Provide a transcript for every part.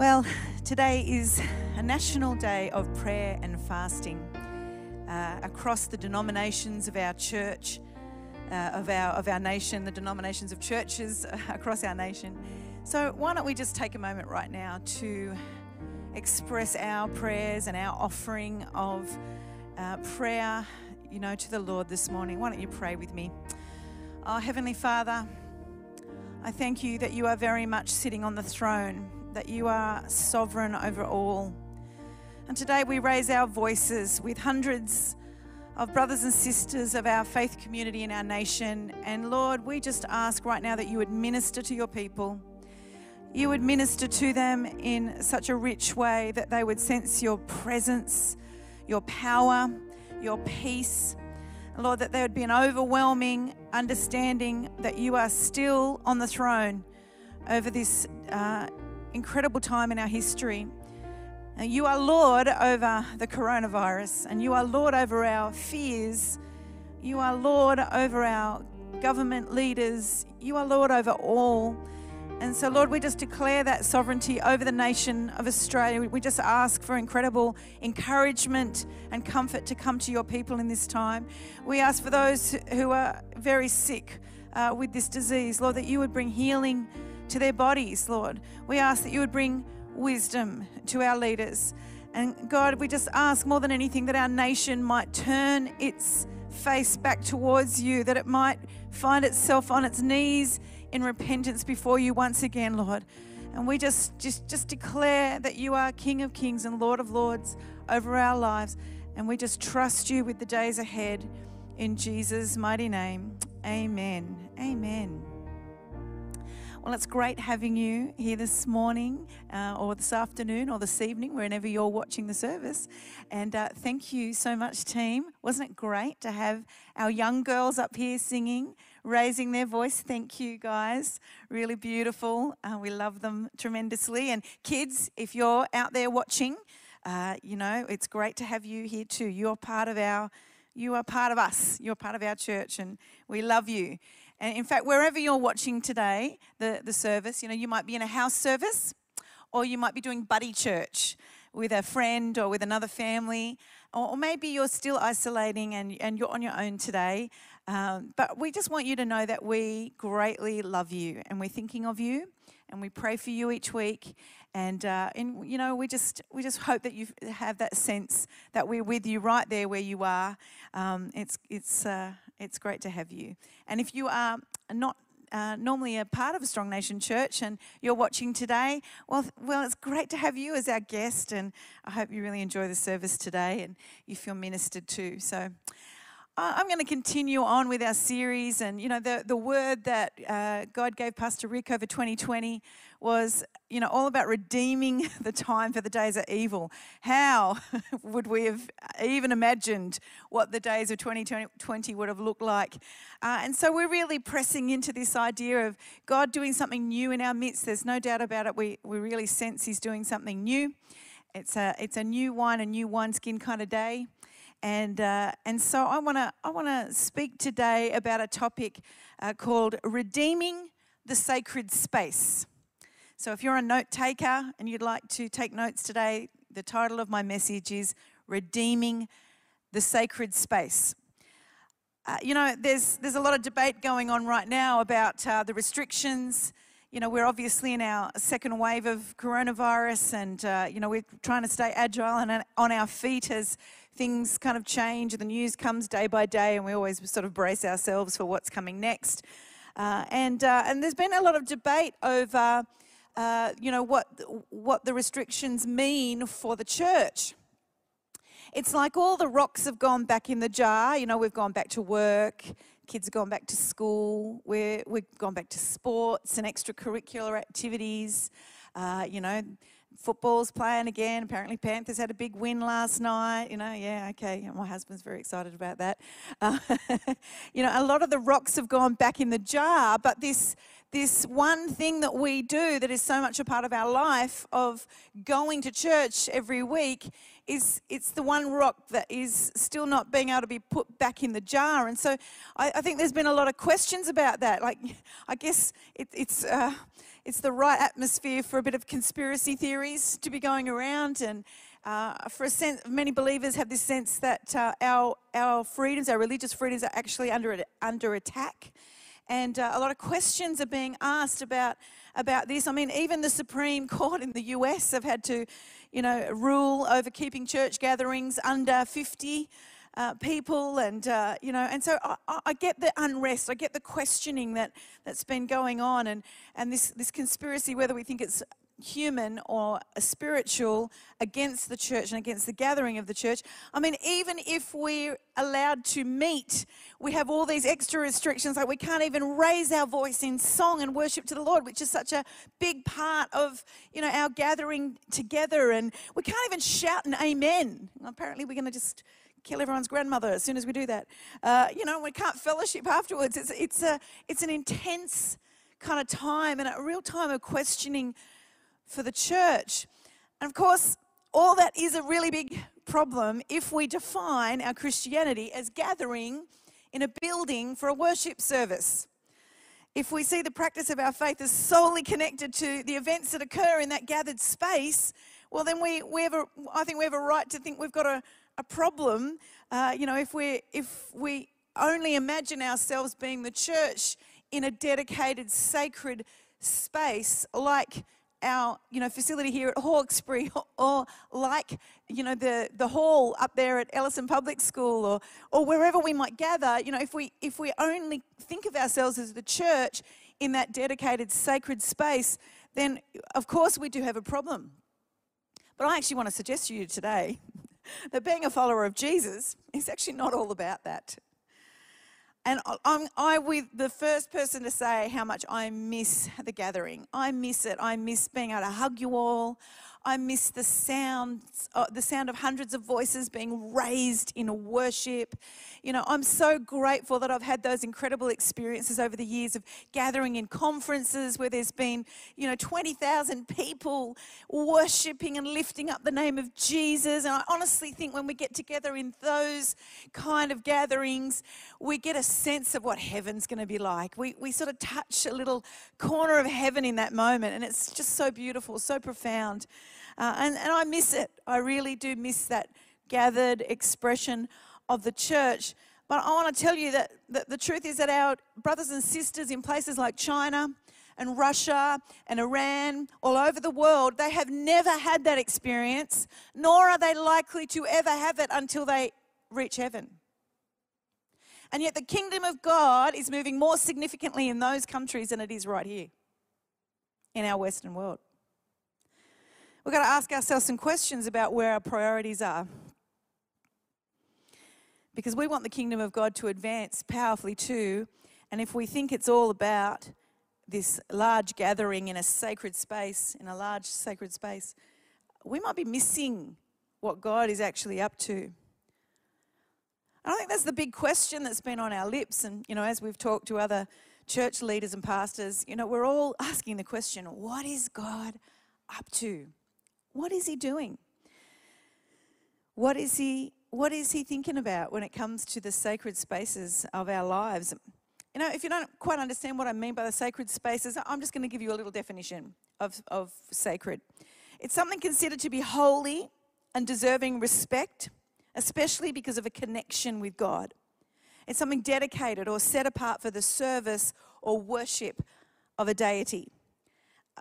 Well, today is a national day of prayer and fasting uh, across the denominations of our church, uh, of, our, of our nation, the denominations of churches across our nation. So, why don't we just take a moment right now to express our prayers and our offering of uh, prayer, you know, to the Lord this morning? Why don't you pray with me? Oh, Heavenly Father, I thank you that you are very much sitting on the throne that you are sovereign over all. And today we raise our voices with hundreds of brothers and sisters of our faith community in our nation. And Lord, we just ask right now that you would minister to your people. You would minister to them in such a rich way that they would sense your presence, your power, your peace. Lord, that there would be an overwhelming understanding that you are still on the throne over this uh, incredible time in our history. You are Lord over the coronavirus, and you are Lord over our fears. You are Lord over our government leaders. You are Lord over all. And so, Lord, we just declare that sovereignty over the nation of Australia. We just ask for incredible encouragement and comfort to come to your people in this time. We ask for those who are very sick uh, with this disease, Lord, that you would bring healing to their bodies, Lord. We ask that you would bring wisdom to our leaders. And God, we just ask more than anything that our nation might turn its face back towards you, that it might find itself on its knees in repentance before you once again, Lord. And we just, just, just declare that you are King of Kings and Lord of Lords over our lives. And we just trust you with the days ahead. In Jesus' mighty name, amen. Amen. Well, it's great having you here this morning, uh, or this afternoon, or this evening, whenever you're watching the service. And uh, thank you so much, team. Wasn't it great to have our young girls up here singing, raising their voice? Thank you, guys. Really beautiful. Uh, we love them tremendously. And kids, if you're out there watching, uh, you know, it's great to have you here too. You're part of our you are part of us. You're part of our church, and we love you. And in fact, wherever you're watching today, the, the service, you know, you might be in a house service or you might be doing buddy church with a friend or with another family, or, or maybe you're still isolating and, and you're on your own today. Um, but we just want you to know that we greatly love you and we're thinking of you and we pray for you each week. And, uh, and you know, we just, we just hope that you have that sense that we're with you right there where you are. Um, it's, it's, uh, it's great to have you. And if you are not uh, normally a part of a Strong Nation Church and you're watching today, well, well, it's great to have you as our guest, and I hope you really enjoy the service today and you feel ministered to. So. I'm going to continue on with our series, and you know the the word that uh, God gave Pastor Rick over 2020 was, you know, all about redeeming the time for the days of evil. How would we have even imagined what the days of 2020 would have looked like? Uh, and so we're really pressing into this idea of God doing something new in our midst. There's no doubt about it. We we really sense He's doing something new. It's a it's a new wine, a new wineskin kind of day. And, uh, and so I want to I wanna speak today about a topic uh, called Redeeming the Sacred Space. So if you're a note taker and you'd like to take notes today, the title of my message is Redeeming the Sacred Space. Uh, you know, there's, there's a lot of debate going on right now about uh, the restrictions. You know, we're obviously in our second wave of coronavirus, and, uh, you know, we're trying to stay agile and on our feet as things kind of change, the news comes day by day, and we always sort of brace ourselves for what's coming next. Uh, and, uh, and there's been a lot of debate over, uh, you know, what, what the restrictions mean for the church. It's like all the rocks have gone back in the jar. You know, we've gone back to work, kids have gone back to school, we're, we've gone back to sports and extracurricular activities. Uh, you know, football's playing again. Apparently, Panthers had a big win last night. You know, yeah, okay. My husband's very excited about that. Uh, you know, a lot of the rocks have gone back in the jar, but this this one thing that we do that is so much a part of our life of going to church every week is it's the one rock that is still not being able to be put back in the jar and so i, I think there's been a lot of questions about that like i guess it, it's uh, it's the right atmosphere for a bit of conspiracy theories to be going around. And uh, for a sense, many believers have this sense that uh, our, our freedoms, our religious freedoms, are actually under, under attack. And uh, a lot of questions are being asked about, about this. I mean, even the Supreme Court in the US have had to, you know, rule over keeping church gatherings under 50 uh, people, and uh, you know, and so I, I, get the unrest, I get the questioning that that's been going on, and and this this conspiracy, whether we think it's human or spiritual against the church and against the gathering of the church. I mean, even if we're allowed to meet, we have all these extra restrictions, like we can't even raise our voice in song and worship to the Lord, which is such a big part of, you know, our gathering together. And we can't even shout an amen. Apparently, we're going to just kill everyone's grandmother as soon as we do that. Uh, you know, we can't fellowship afterwards. It's, it's, a, it's an intense kind of time and a real time of questioning for the church. And of course, all that is a really big problem if we define our Christianity as gathering in a building for a worship service. If we see the practice of our faith as solely connected to the events that occur in that gathered space, well, then we, we have a, I think we have a right to think we've got a, a problem. Uh, you know, if we if we only imagine ourselves being the church in a dedicated, sacred space, like our you know facility here at Hawkesbury, or like you know the the hall up there at Ellison Public School, or or wherever we might gather. You know, if we if we only think of ourselves as the church in that dedicated, sacred space, then of course we do have a problem. But I actually want to suggest to you today that being a follower of Jesus is actually not all about that. And I'm I the first person to say how much I miss the gathering. I miss it. I miss being able to hug you all. I miss the sounds, uh, the sound of hundreds of voices being raised in worship. You know, I'm so grateful that I've had those incredible experiences over the years of gathering in conferences where there's been, you know, 20,000 people worshiping and lifting up the name of Jesus. And I honestly think when we get together in those kind of gatherings, we get a sense of what heaven's going to be like. We, we sort of touch a little corner of heaven in that moment, and it's just so beautiful, so profound. Uh, and, and I miss it. I really do miss that gathered expression of the church. But I want to tell you that, that the truth is that our brothers and sisters in places like China and Russia and Iran, all over the world, they have never had that experience, nor are they likely to ever have it until they reach heaven. And yet, the kingdom of God is moving more significantly in those countries than it is right here in our Western world. We've got to ask ourselves some questions about where our priorities are. Because we want the kingdom of God to advance powerfully too. And if we think it's all about this large gathering in a sacred space, in a large sacred space, we might be missing what God is actually up to. I think that's the big question that's been on our lips. And, you know, as we've talked to other church leaders and pastors, you know, we're all asking the question what is God up to? What is he doing? What is he what is he thinking about when it comes to the sacred spaces of our lives? You know, if you don't quite understand what I mean by the sacred spaces, I'm just going to give you a little definition of, of sacred. It's something considered to be holy and deserving respect, especially because of a connection with God. It's something dedicated or set apart for the service or worship of a deity.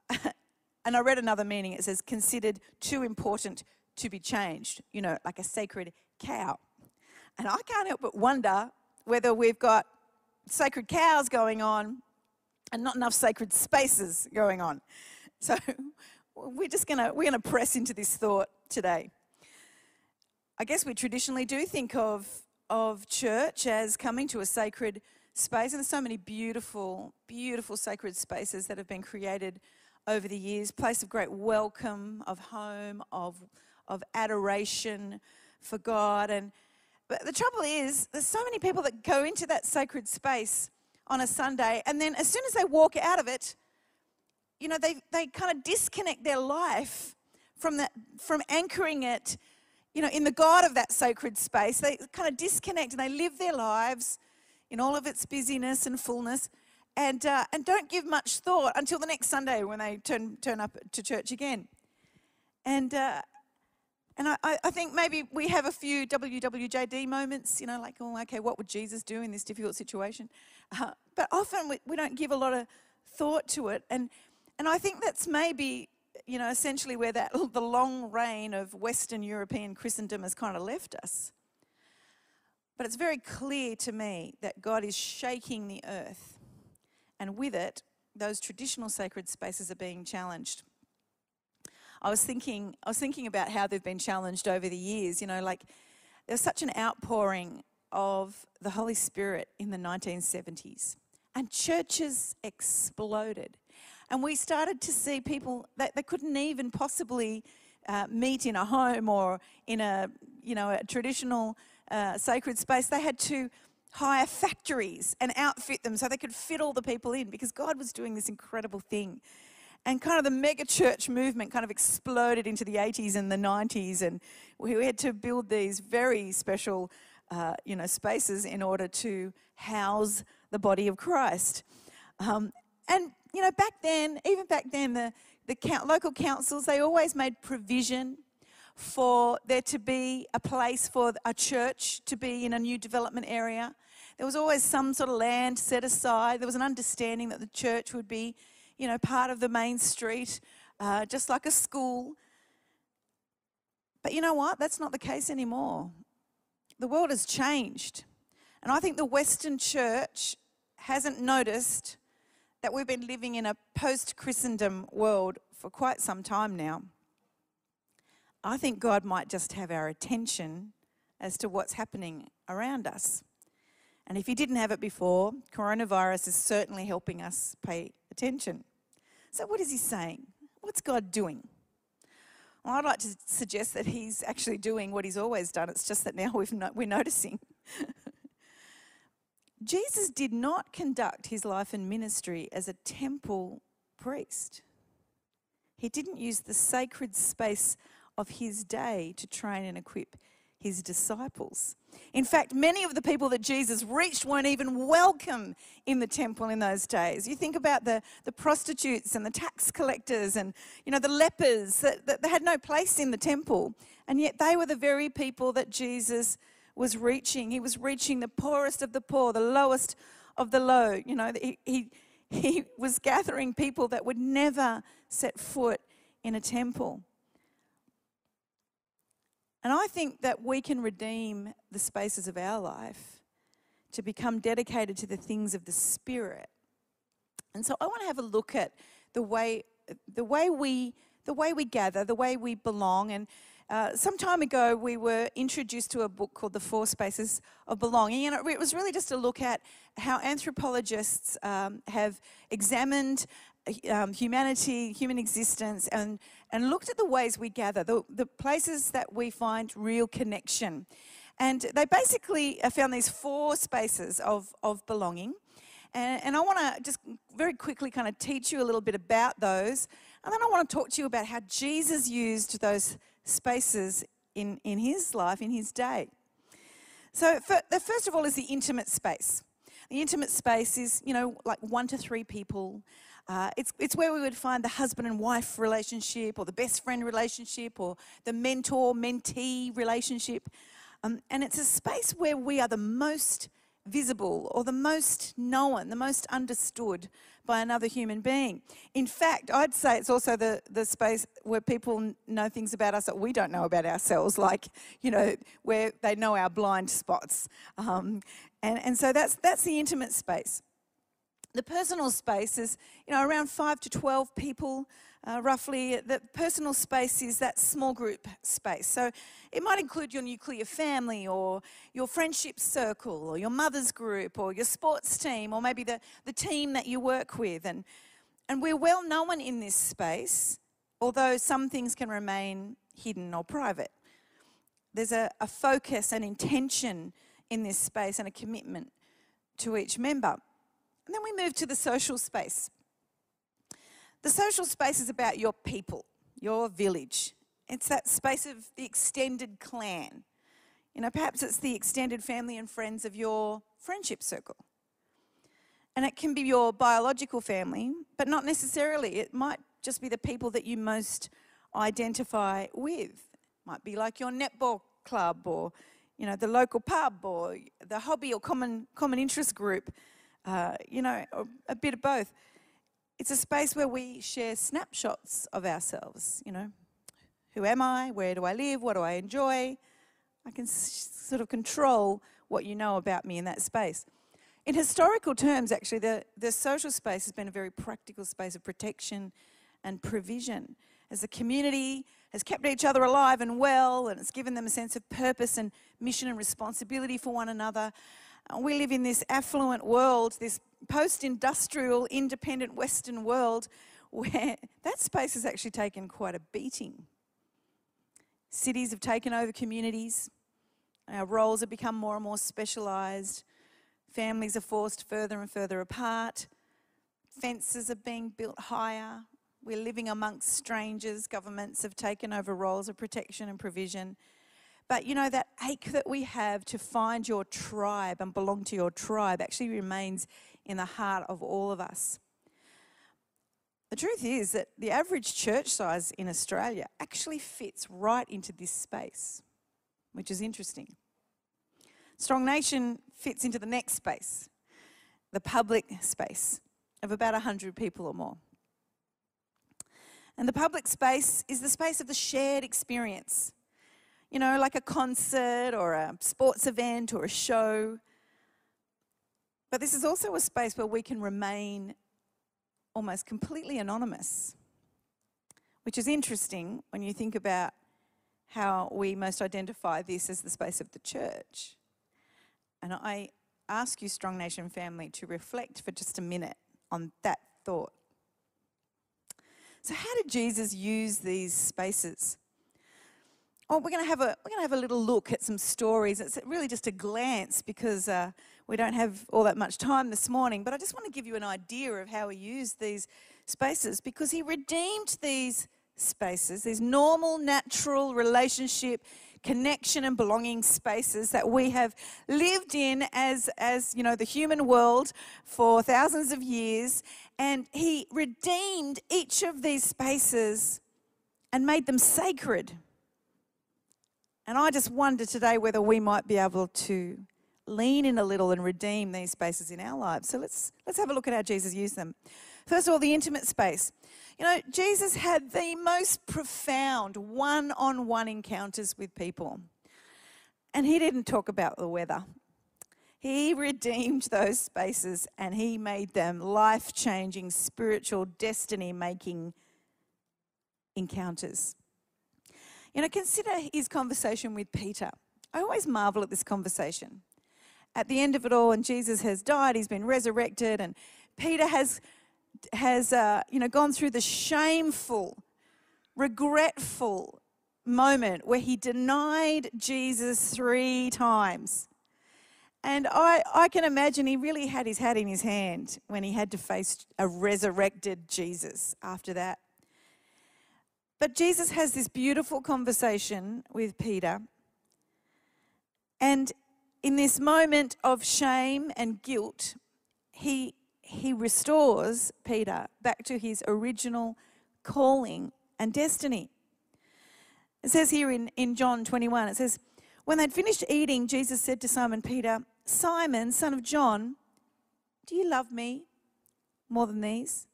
And I read another meaning. It says, considered too important to be changed, you know, like a sacred cow. And I can't help but wonder whether we've got sacred cows going on and not enough sacred spaces going on. So we're just gonna we're gonna press into this thought today. I guess we traditionally do think of of church as coming to a sacred space, and there's so many beautiful, beautiful sacred spaces that have been created over the years, place of great welcome, of home, of, of adoration for God. And but the trouble is, there's so many people that go into that sacred space on a Sunday, and then as soon as they walk out of it, you know, they, they kind of disconnect their life from that from anchoring it, you know, in the God of that sacred space. They kind of disconnect and they live their lives in all of its busyness and fullness and, uh, and don't give much thought until the next Sunday when they turn, turn up to church again. And, uh, and I, I think maybe we have a few WWJD moments, you know, like, oh, okay, what would Jesus do in this difficult situation? Uh, but often we, we don't give a lot of thought to it. And, and I think that's maybe, you know, essentially where that, the long reign of Western European Christendom has kind of left us. But it's very clear to me that God is shaking the earth, and with it, those traditional sacred spaces are being challenged. I was thinking, I was thinking about how they've been challenged over the years. You know, like there's such an outpouring of the Holy Spirit in the 1970s, and churches exploded. And we started to see people that they couldn't even possibly uh, meet in a home or in a, you know, a traditional uh, sacred space, they had to hire factories and outfit them so they could fit all the people in because God was doing this incredible thing. And kind of the mega church movement kind of exploded into the 80s and the 90s, and we had to build these very special, uh, you know, spaces in order to house the body of Christ. Um, and you know, back then, even back then, the the local councils they always made provision for there to be a place for a church to be in a new development area. There was always some sort of land set aside. There was an understanding that the church would be, you know, part of the main street, uh, just like a school. But you know what? That's not the case anymore. The world has changed. And I think the Western church hasn't noticed that we've been living in a post Christendom world for quite some time now. I think God might just have our attention as to what's happening around us. And if He didn't have it before, coronavirus is certainly helping us pay attention. So, what is He saying? What's God doing? Well, I'd like to suggest that He's actually doing what He's always done. It's just that now we've no, we're noticing. Jesus did not conduct his life and ministry as a temple priest. He didn't use the sacred space of his day to train and equip his disciples. In fact, many of the people that Jesus reached weren't even welcome in the temple in those days. You think about the, the prostitutes and the tax collectors and, you know, the lepers that, that they had no place in the temple. And yet they were the very people that Jesus was reaching. He was reaching the poorest of the poor, the lowest of the low. You know, he, he, he was gathering people that would never set foot in a temple. And I think that we can redeem the spaces of our life to become dedicated to the things of the Spirit. And so I want to have a look at the way, the way, we, the way we gather, the way we belong. And uh, some time ago, we were introduced to a book called The Four Spaces of Belonging. And it was really just a look at how anthropologists um, have examined um, humanity, human existence, and, and looked at the ways we gather, the, the places that we find real connection. And they basically uh, found these four spaces of, of belonging. And, and I want to just very quickly kind of teach you a little bit about those. And then I want to talk to you about how Jesus used those spaces in, in his life, in his day. So, for, the first of all, is the intimate space. The intimate space is, you know, like one to three people. Uh, it's, it's where we would find the husband and wife relationship, or the best friend relationship, or the mentor mentee relationship. Um, and it's a space where we are the most visible, or the most known, the most understood by another human being. In fact, I'd say it's also the, the space where people know things about us that we don't know about ourselves, like, you know, where they know our blind spots. Um, and, and so that's, that's the intimate space. The personal space is, you know, around 5 to 12 people, uh, roughly. The personal space is that small group space. So it might include your nuclear family or your friendship circle or your mother's group or your sports team or maybe the, the team that you work with. And, and we're well known in this space, although some things can remain hidden or private. There's a, a focus and intention in this space and a commitment to each member. And then we move to the social space. The social space is about your people, your village. It's that space of the extended clan. You know, perhaps it's the extended family and friends of your friendship circle. And it can be your biological family, but not necessarily. It might just be the people that you most identify with. Might be like your netball club or you know the local pub or the hobby or common common interest group. Uh, you know, a bit of both. It's a space where we share snapshots of ourselves. You know, who am I? Where do I live? What do I enjoy? I can sort of control what you know about me in that space. In historical terms, actually, the, the social space has been a very practical space of protection and provision. As the community has kept each other alive and well, and it's given them a sense of purpose and mission and responsibility for one another. We live in this affluent world, this post industrial, independent Western world, where that space has actually taken quite a beating. Cities have taken over communities. Our roles have become more and more specialised. Families are forced further and further apart. Fences are being built higher. We're living amongst strangers. Governments have taken over roles of protection and provision. But you know, that ache that we have to find your tribe and belong to your tribe actually remains in the heart of all of us. The truth is that the average church size in Australia actually fits right into this space, which is interesting. Strong Nation fits into the next space, the public space of about 100 people or more. And the public space is the space of the shared experience. You know, like a concert or a sports event or a show. But this is also a space where we can remain almost completely anonymous, which is interesting when you think about how we most identify this as the space of the church. And I ask you, Strong Nation family, to reflect for just a minute on that thought. So, how did Jesus use these spaces? Oh, we're going to have a we're going to have a little look at some stories. It's really just a glance because uh, we don't have all that much time this morning. But I just want to give you an idea of how he used these spaces because he redeemed these spaces, these normal, natural relationship connection and belonging spaces that we have lived in as, as you know, the human world for thousands of years. And he redeemed each of these spaces and made them sacred. And I just wonder today whether we might be able to lean in a little and redeem these spaces in our lives. So let's let's have a look at how Jesus used them. First of all, the intimate space. You know, Jesus had the most profound one on one encounters with people. And he didn't talk about the weather. He redeemed those spaces and he made them life changing, spiritual, destiny making encounters. You know, consider his conversation with Peter. I always marvel at this conversation. At the end of it all, and Jesus has died, he's been resurrected, and Peter has has uh, you know gone through the shameful, regretful moment where he denied Jesus three times. And I, I can imagine he really had his hat in his hand when he had to face a resurrected Jesus after that. But Jesus has this beautiful conversation with Peter. And in this moment of shame and guilt, he he restores Peter back to his original calling and destiny. It says here in, in John 21, it says, When they'd finished eating, Jesus said to Simon Peter, Simon, son of John, do you love me more than these?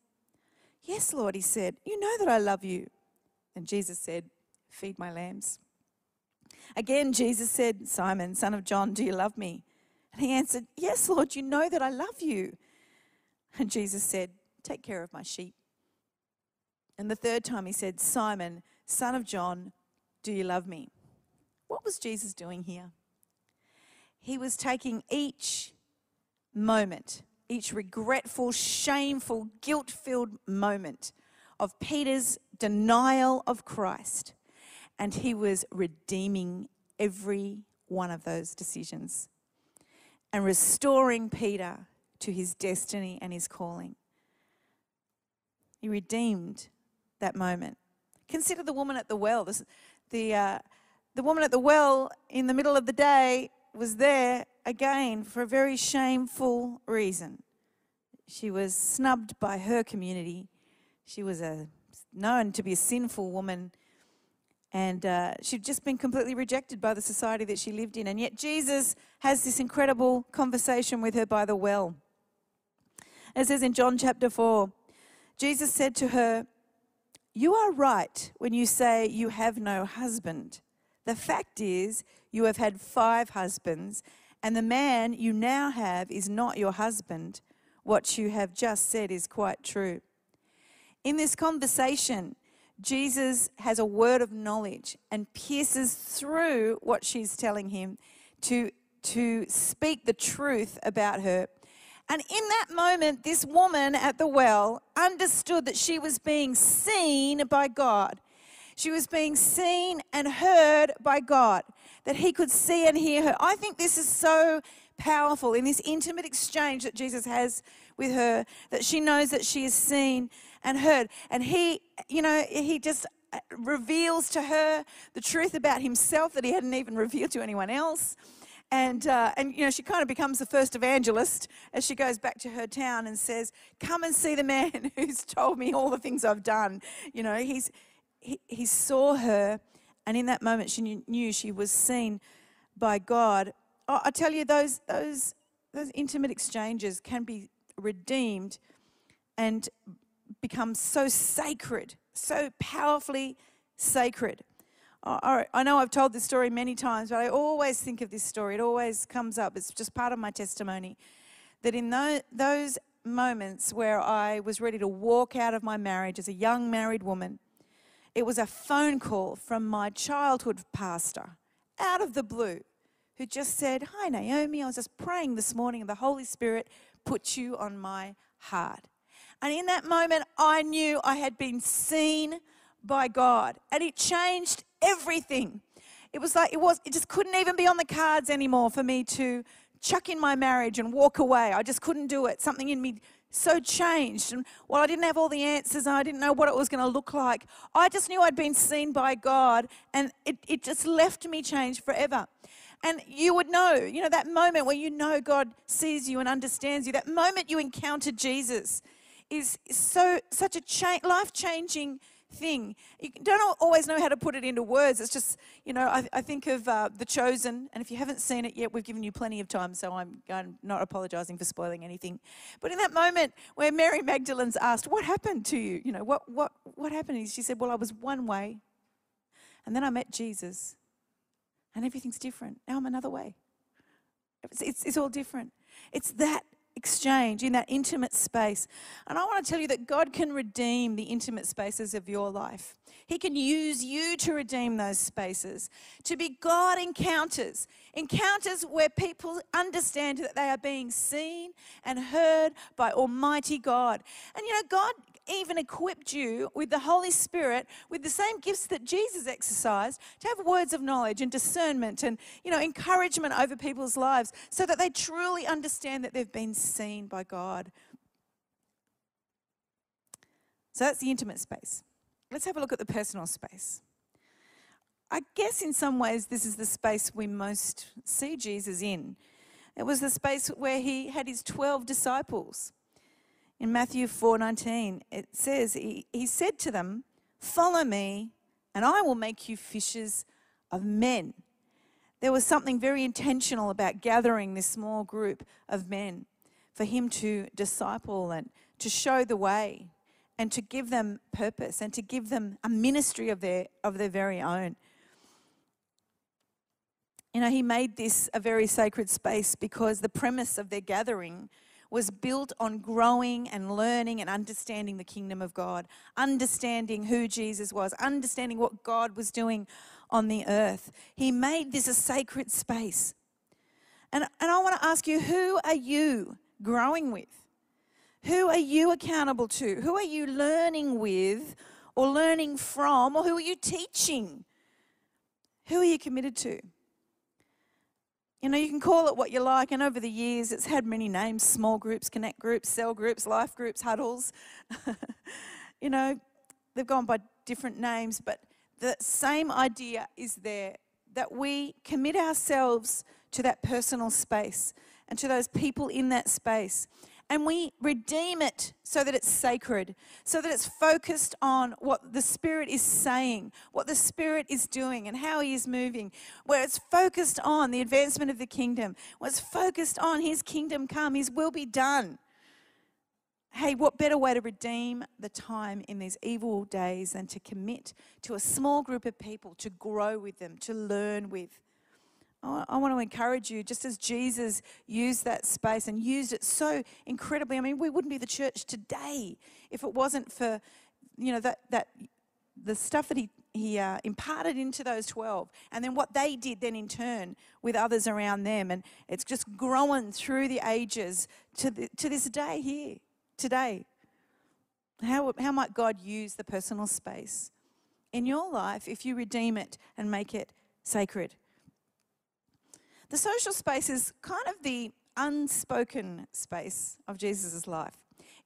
Yes, Lord, he said, You know that I love you. And Jesus said, Feed my lambs. Again, Jesus said, Simon, son of John, do you love me? And he answered, Yes, Lord, you know that I love you. And Jesus said, Take care of my sheep. And the third time he said, Simon, son of John, do you love me? What was Jesus doing here? He was taking each moment, each regretful, shameful, guilt filled moment of Peter's denial of Christ, and he was redeeming every one of those decisions and restoring Peter to his destiny and his calling. He redeemed that moment. Consider the woman at the well. The, uh, the woman at the well in the middle of the day was there again for a very shameful reason. She was snubbed by her community. She was a, known to be a sinful woman. And uh, she'd just been completely rejected by the society that she lived in. And yet, Jesus has this incredible conversation with her by the well. It says in John chapter 4 Jesus said to her, You are right when you say you have no husband. The fact is, you have had five husbands, and the man you now have is not your husband. What you have just said is quite true. In this conversation, Jesus has a word of knowledge and pierces through what she's telling him to, to speak the truth about her. And in that moment, this woman at the well understood that she was being seen by God. She was being seen and heard by God, that he could see and hear her. I think this is so powerful in this intimate exchange that Jesus has with her, that she knows that she is seen and heard. And he, you know, he just uh, reveals to her the truth about himself that he hadn't even revealed to anyone else. And, uh, and you know, she kind of becomes the first evangelist as she goes back to her town and says, Come and see the man who's told me all the things I've done. You know, he's, he, he saw her, and in that moment, she knew she was seen by God. Oh, I tell you, those, those, those intimate exchanges can be redeemed and become so sacred, so powerfully sacred. I know I've told this story many times, but I always think of this story. It always comes up. It's just part of my testimony. That in those moments where I was ready to walk out of my marriage as a young married woman, it was a phone call from my childhood pastor out of the blue who just said, Hi, Naomi. I was just praying this morning and the Holy Spirit put you on my heart. And in that moment, I knew I had been seen by God and it changed everything. It was like it was, it just couldn't even be on the cards anymore for me to chuck in my marriage and walk away. I just couldn't do it. Something in me so changed. And while I didn't have all the answers, and I didn't know what it was going to look like. I just knew I'd been seen by God, and it, it just left me changed forever. And you would know, you know, that moment where you know God sees you and understands you, that moment you encountered Jesus is so such a cha- life-changing thing. You don't always know how to put it into words. It's just, you know, I, I think of uh, The Chosen, and if you haven't seen it yet, we've given you plenty of time, so I'm, I'm not apologizing for spoiling anything. But in that moment where Mary Magdalene's asked, What happened to you? You know, what, what, what happened? She said, Well, I was one way, and then I met Jesus, and everything's different. Now I'm another way. It's, it's, it's all different. It's that exchange, in that intimate space. And I want to tell you that God can redeem the intimate spaces of your life. He can use you to redeem those spaces, to be God encounters, encounters where people understand that they are being seen and heard by Almighty God. And you know, God even equipped you with the Holy Spirit with the same gifts that Jesus exercised to have words of knowledge and discernment and, you know, encouragement over people's lives so that they truly understand that they've been seen by God. So that's the intimate space. Let's have a look at the personal space. I guess in some ways this is the space we most see Jesus in. It was the space where he had his 12 disciples. In Matthew 4:19, it says he, he said to them, "Follow me, and I will make you fishers of men." There was something very intentional about gathering this small group of men for him to disciple and to show the way and to give them purpose and to give them a ministry of their of their very own. You know, he made this a very sacred space because the premise of their gathering was built on growing and learning and understanding the kingdom of God, understanding who Jesus was, understanding what God was doing on the earth. He made this a sacred space. And, and I want to ask you who are you growing with? Who are you accountable to? Who are you learning with or learning from or who are you teaching? Who are you committed to? You know, you can call it what you like, and over the years it's had many names small groups, connect groups, cell groups, life groups, huddles. you know, they've gone by different names, but the same idea is there that we commit ourselves to that personal space and to those people in that space. And we redeem it so that it's sacred, so that it's focused on what the Spirit is saying, what the Spirit is doing, and how He is moving, where it's focused on the advancement of the kingdom, where it's focused on His kingdom come, His will be done. Hey, what better way to redeem the time in these evil days than to commit to a small group of people, to grow with them, to learn with? I want to encourage you, just as Jesus used that space and used it so incredibly. I mean, we wouldn't be the church today if it wasn't for, you know, that that the stuff that he he uh, imparted into those 12 and then what they did then in turn with others around them and it's just growing through the ages to, the, to this day here today how, how might god use the personal space in your life if you redeem it and make it sacred the social space is kind of the unspoken space of Jesus' life.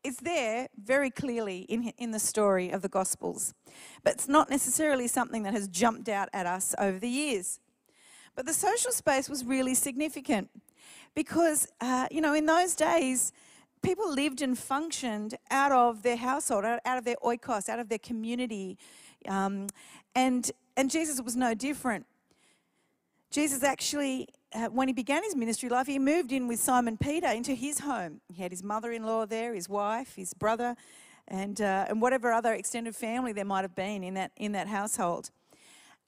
It's there very clearly in, in the story of the Gospels, but it's not necessarily something that has jumped out at us over the years. But the social space was really significant because, uh, you know, in those days, people lived and functioned out of their household, out, of their oikos, out of their community. Um, and, and Jesus was no different. Jesus actually when he began his ministry life, he moved in with Simon Peter into his home. He had his mother in law there, his wife, his brother, and, uh, and whatever other extended family there might have been in that, in that household.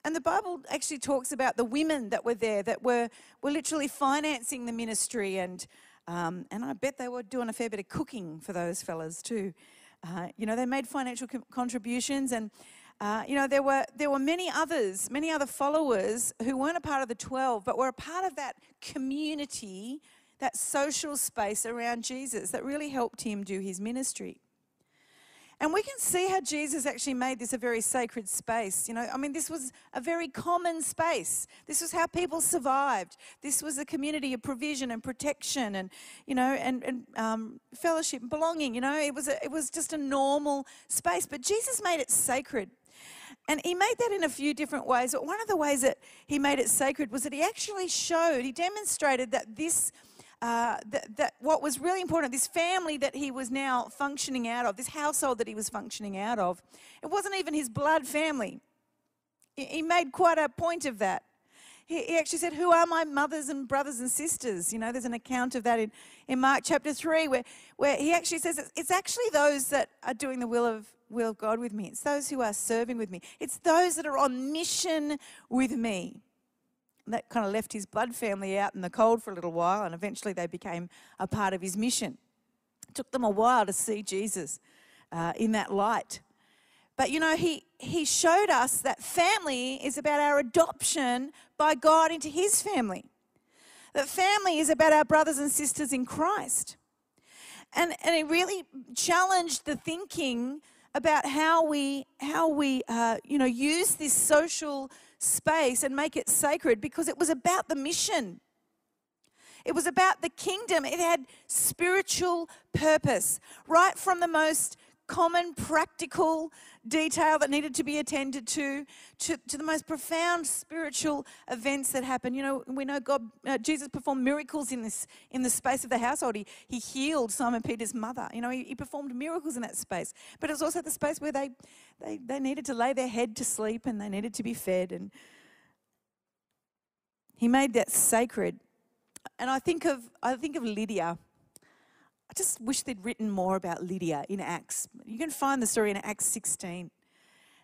And the Bible actually talks about the women that were there that were, were literally financing the ministry. And, um, and I bet they were doing a fair bit of cooking for those fellas too. Uh, you know, they made financial contributions and uh, you know, there were, there were many others, many other followers who weren't a part of the 12, but were a part of that community, that social space around Jesus that really helped him do his ministry. And we can see how Jesus actually made this a very sacred space. You know, I mean, this was a very common space. This was how people survived. This was a community of provision and protection and, you know, and, and um, fellowship and belonging. You know, it was, a, it was just a normal space. But Jesus made it sacred. And he made that in a few different ways. But one of the ways that he made it sacred was that he actually showed, he demonstrated that this. Uh, that, that, what was really important, this family that he was now functioning out of, this household that he was functioning out of, it wasn't even his blood family. He, made quite a point of that. He, he, actually said, Who are my mothers and brothers and sisters? You know, there's an account of that in, in Mark chapter 3 where, where he actually says it's actually those that are doing the will of will of God with me. It's those who are serving with me. It's those that are on mission with me. And that kind of left his blood family out in the cold for a little while, and eventually they became a part of his mission. It took them a while to see Jesus uh, in that light. But you know, he, he showed us that family is about our adoption by God into his family. That family is about our brothers and sisters in Christ. And, and he really challenged the thinking about how we how we uh, you know use this social space and make it sacred because it was about the mission. It was about the kingdom. It had spiritual purpose, right from the most common, practical detail that needed to be attended to, to, to the most profound spiritual events that happen. You know, we know God, uh, Jesus performed miracles in this in the space of the household. He, he healed Simon Peter's mother. You know, he, he performed miracles in that space. But it was also the space where they, they, they needed to lay their head to sleep and they needed to be fed. And he made that sacred. And I think of I think of Lydia. I just wish they'd written more about Lydia in Acts. You can find the story in Acts 16.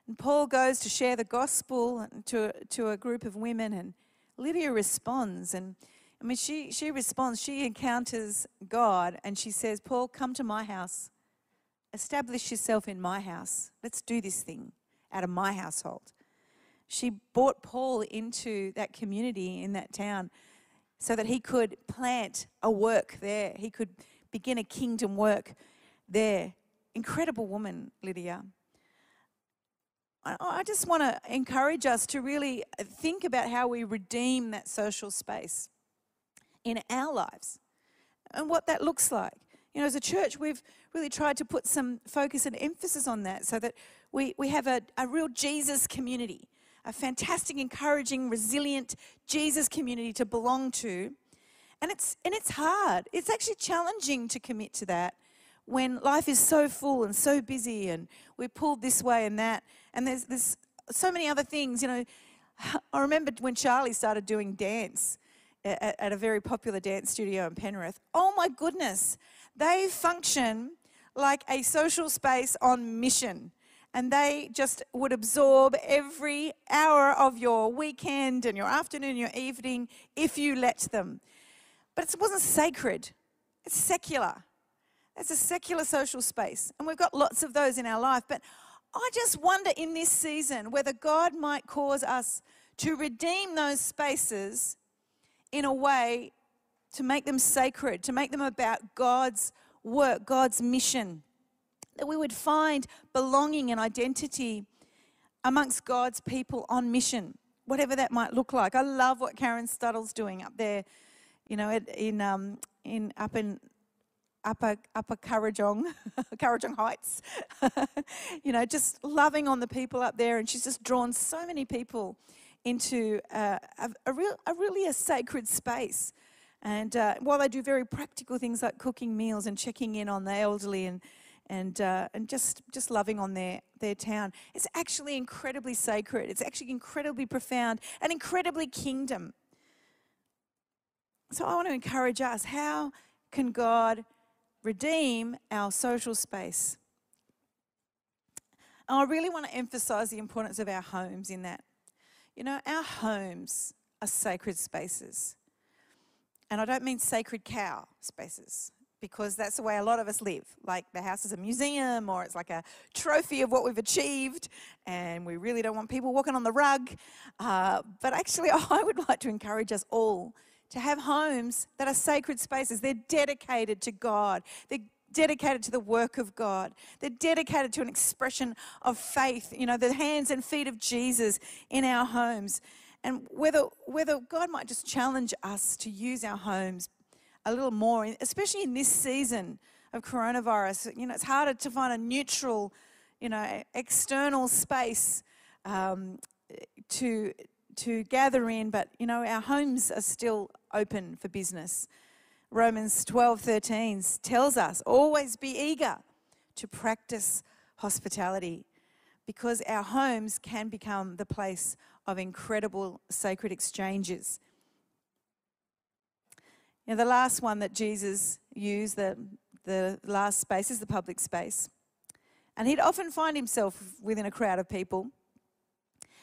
And Paul goes to share the gospel to, to a group of women, and Lydia responds. And I mean, she, she responds, she encounters God, and she says, Paul, come to my house. Establish yourself in my house. Let's do this thing out of my household. She brought Paul into that community in that town so that he could plant a work there. He could begin a kingdom work there. Incredible woman, Lydia. I just want to encourage us to really think about how we redeem that social space in our lives and what that looks like. You know, as a church, we've really tried to put some focus and emphasis on that so that we, we have a, a real Jesus community, a fantastic, encouraging, resilient Jesus community to belong to And it's, and it's hard. It's actually challenging to commit to that when life is so full and so busy and we're pulled this way and that. And there's, there's so many other things. You know, I remember when Charlie started doing dance at, at a very popular dance studio in Penrith. Oh my goodness, they function like a social space on mission and they just would absorb every hour of your weekend and your afternoon, your evening, if you let them. But it wasn't sacred, it's secular. It's a secular social space, and we've got lots of those in our life. But I just wonder in this season whether God might cause us to redeem those spaces in a way to make them sacred, to make them about God's work, God's mission that we would find belonging and identity amongst God's people on mission, whatever that might look like. I love what Karen Studdle's doing up there, you know, in um, in up in upper upper Kurrajong, Kurrajong Heights. you know, just loving on the people up there, and she's just drawn so many people into uh, a, a, real, a really a sacred space. And uh, while they do very practical things like cooking meals and checking in on the elderly and and, uh, and just, just loving on their, their town. It's actually incredibly sacred. It's actually incredibly profound and incredibly kingdom. So I want to encourage us how can God redeem our social space? And I really want to emphasize the importance of our homes in that. You know, our homes are sacred spaces. And I don't mean sacred cow spaces because that's the way a lot of us live. Like the house is a museum or it's like a trophy of what we've achieved, and we really don't want people walking on the rug. Uh, but actually, I would like to encourage us all to have homes that are sacred spaces. They're dedicated to God. They're dedicated to the work of God. They're dedicated to an expression of faith, you know, the hands and feet of Jesus in our homes. And whether, whether God might just challenge us to use our homes a little more, especially in this season of coronavirus. You know, it's harder to find a neutral, you know, external space um, to to gather in, but you know, our homes are still open for business. Romans 12 13 tells us always be eager to practice hospitality because our homes can become the place of incredible sacred exchanges. Now, the last one that Jesus used, the, the last space, is the public space. And he'd often find himself within a crowd of people.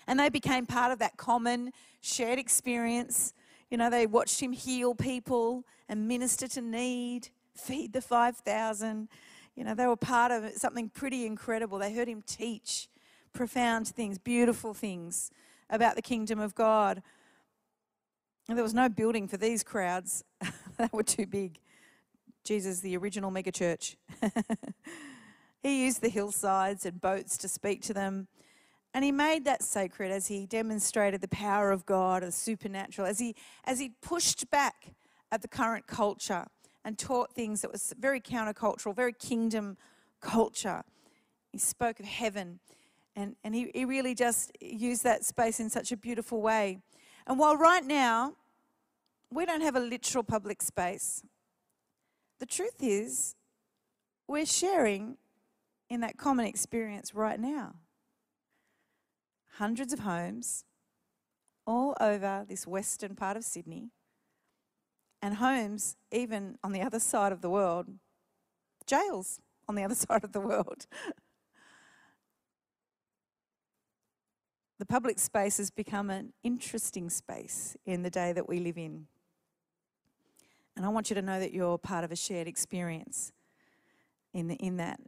And they became part of that common shared experience. You know, they watched him heal people and minister to need, feed the 5,000. You know, they were part of something pretty incredible. They heard him teach profound things, beautiful things about the kingdom of God. And there was no building for these crowds, they were too big. Jesus, the original megachurch. he used the hillsides and boats to speak to them. And he made that sacred as he demonstrated the power of God, the supernatural, as he, as he pushed back at the current culture and taught things that was very countercultural, very kingdom culture. He spoke of heaven and, and he, he really just used that space in such a beautiful way. And while right now we don't have a literal public space, the truth is we're sharing in that common experience right now. Hundreds of homes all over this western part of Sydney, and homes even on the other side of the world, jails on the other side of the world. the public space has become an interesting space in the day that we live in. And I want you to know that you're part of a shared experience in, the, in that.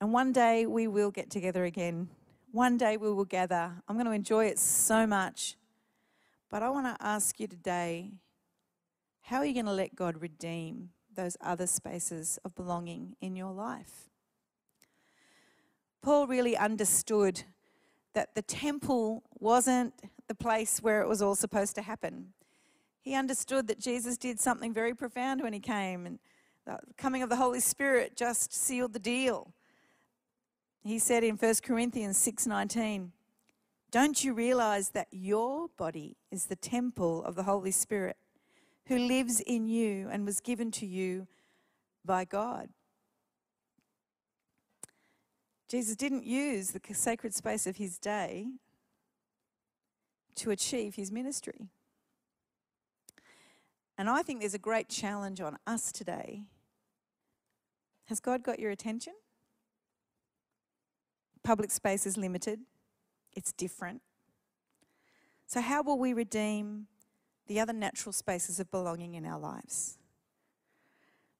And one day we will get together again. One day we will gather. I'm going to enjoy it so much. But I want to ask you today how are you going to let God redeem those other spaces of belonging in your life? Paul really understood that the temple wasn't the place where it was all supposed to happen. He understood that Jesus did something very profound when he came, and the coming of the Holy Spirit just sealed the deal. He said in 1 Corinthians 6:19, "Don't you realize that your body is the temple of the Holy Spirit, who lives in you and was given to you by God. Jesus didn't use the sacred space of his day to achieve his ministry. And I think there's a great challenge on us today. Has God got your attention? Public space is limited, it's different. So, how will we redeem the other natural spaces of belonging in our lives?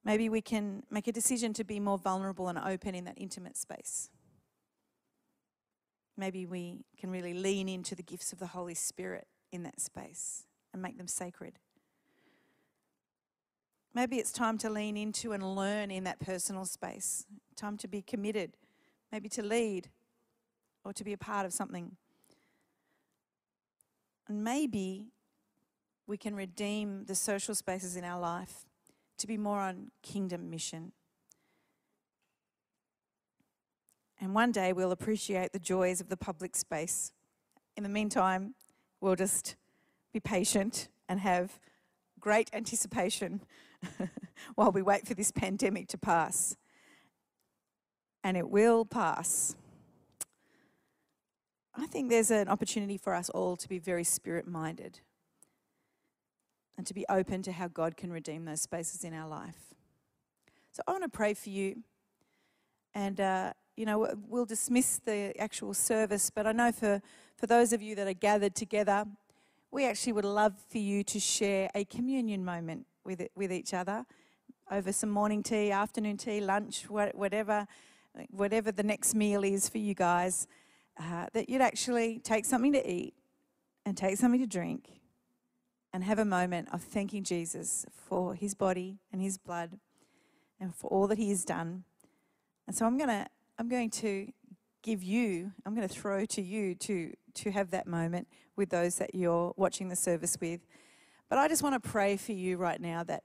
Maybe we can make a decision to be more vulnerable and open in that intimate space. Maybe we can really lean into the gifts of the Holy Spirit in that space and make them sacred. Maybe it's time to lean into and learn in that personal space, time to be committed, maybe to lead or to be a part of something. And maybe we can redeem the social spaces in our life to be more on kingdom mission. And one day we'll appreciate the joys of the public space. In the meantime, we'll just be patient and have great anticipation while we wait for this pandemic to pass. And it will pass. I think there's an opportunity for us all to be very spirit minded and to be open to how God can redeem those spaces in our life. So I want to pray for you. And, uh, you know, we'll dismiss the actual service, but I know for, for those of you that are gathered together, we actually would love for you to share a communion moment with, with each other over some morning tea, afternoon tea, lunch, whatever, whatever the next meal is for you guys. Uh, that you'd actually take something to eat and take something to drink and have a moment of thanking Jesus for his body and his blood and for all that he has done. And so I'm going to I'm going to give you, I'm going to throw to you to to have that moment with those that you're watching the service with. But I just want to pray for you right now that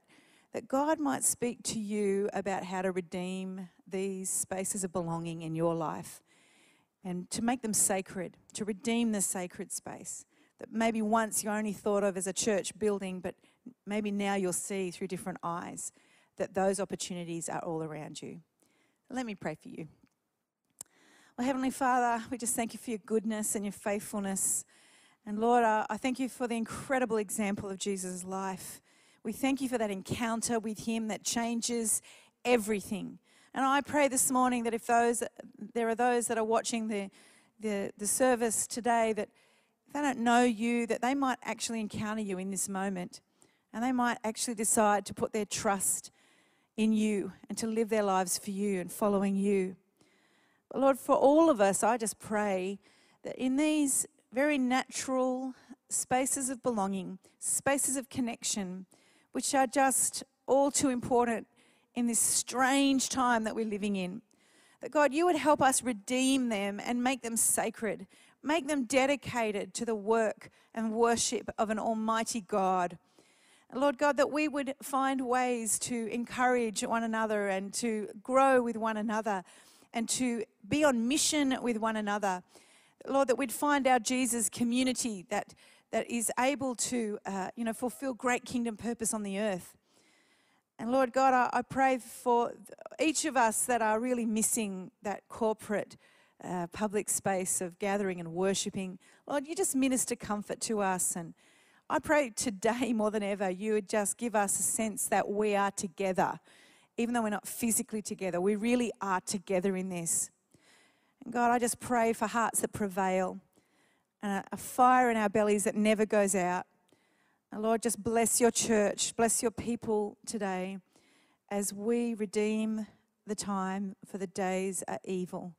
that God might speak to you about how to redeem these spaces of belonging in your life and to make them sacred, to redeem the sacred space that maybe once you only thought of as a church building, but maybe now you'll see through different eyes that those opportunities are all around you. Let me pray for you. Well, Heavenly Father, we just thank you for your goodness and your faithfulness. And Lord, I thank you for the incredible example of Jesus' life. We thank you for that encounter with him that changes everything. And I pray this morning that if those there are those that are watching the the, the service today that they don't know you, that they might actually encounter you in this moment. And they might actually decide to put their trust in you and to live their lives for you and following you. But Lord, for all of us, I just pray that in these very natural spaces of belonging, spaces of connection, which are just all too important in this strange time that we're living in. That God, you would help us redeem them and make them sacred, make them dedicated to the work and worship of an almighty God. Lord God, that we would find ways to encourage one another and to grow with one another and to be on mission with one another. Lord, that we'd find our Jesus community that, that is able to, uh, you know, fulfill great kingdom purpose on the earth. And Lord God, I, I pray for each of us that are really missing that corporate uh, public space of gathering and worshiping. Lord, you just minister comfort to us. And I pray today more than ever, you would just give us a sense that we are together. Even though we're not physically together, we really are together in this. And God, I just pray for hearts that prevail and a, a fire in our bellies that never goes out. Lord, just bless your church, bless your people today as we redeem the time, for the days are evil.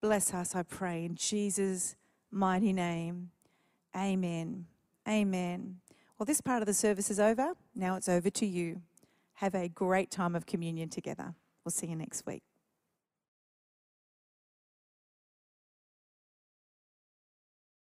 Bless us, I pray, in Jesus' mighty name. Amen. Amen. Well, this part of the service is over. Now it's over to you. Have a great time of communion together. We'll see you next week.